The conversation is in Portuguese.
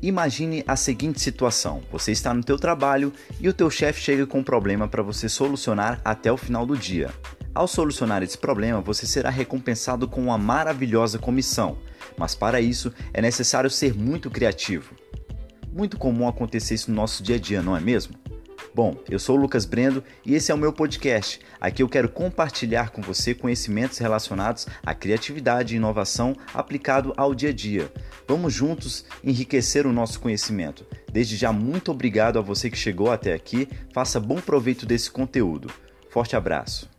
Imagine a seguinte situação: você está no teu trabalho e o teu chefe chega com um problema para você solucionar até o final do dia. Ao solucionar esse problema, você será recompensado com uma maravilhosa comissão, mas para isso é necessário ser muito criativo. Muito comum acontecer isso no nosso dia a dia, não é mesmo? Bom, eu sou o Lucas Brendo e esse é o meu podcast. Aqui eu quero compartilhar com você conhecimentos relacionados à criatividade e inovação aplicado ao dia a dia. Vamos juntos enriquecer o nosso conhecimento. Desde já, muito obrigado a você que chegou até aqui. Faça bom proveito desse conteúdo. Forte abraço.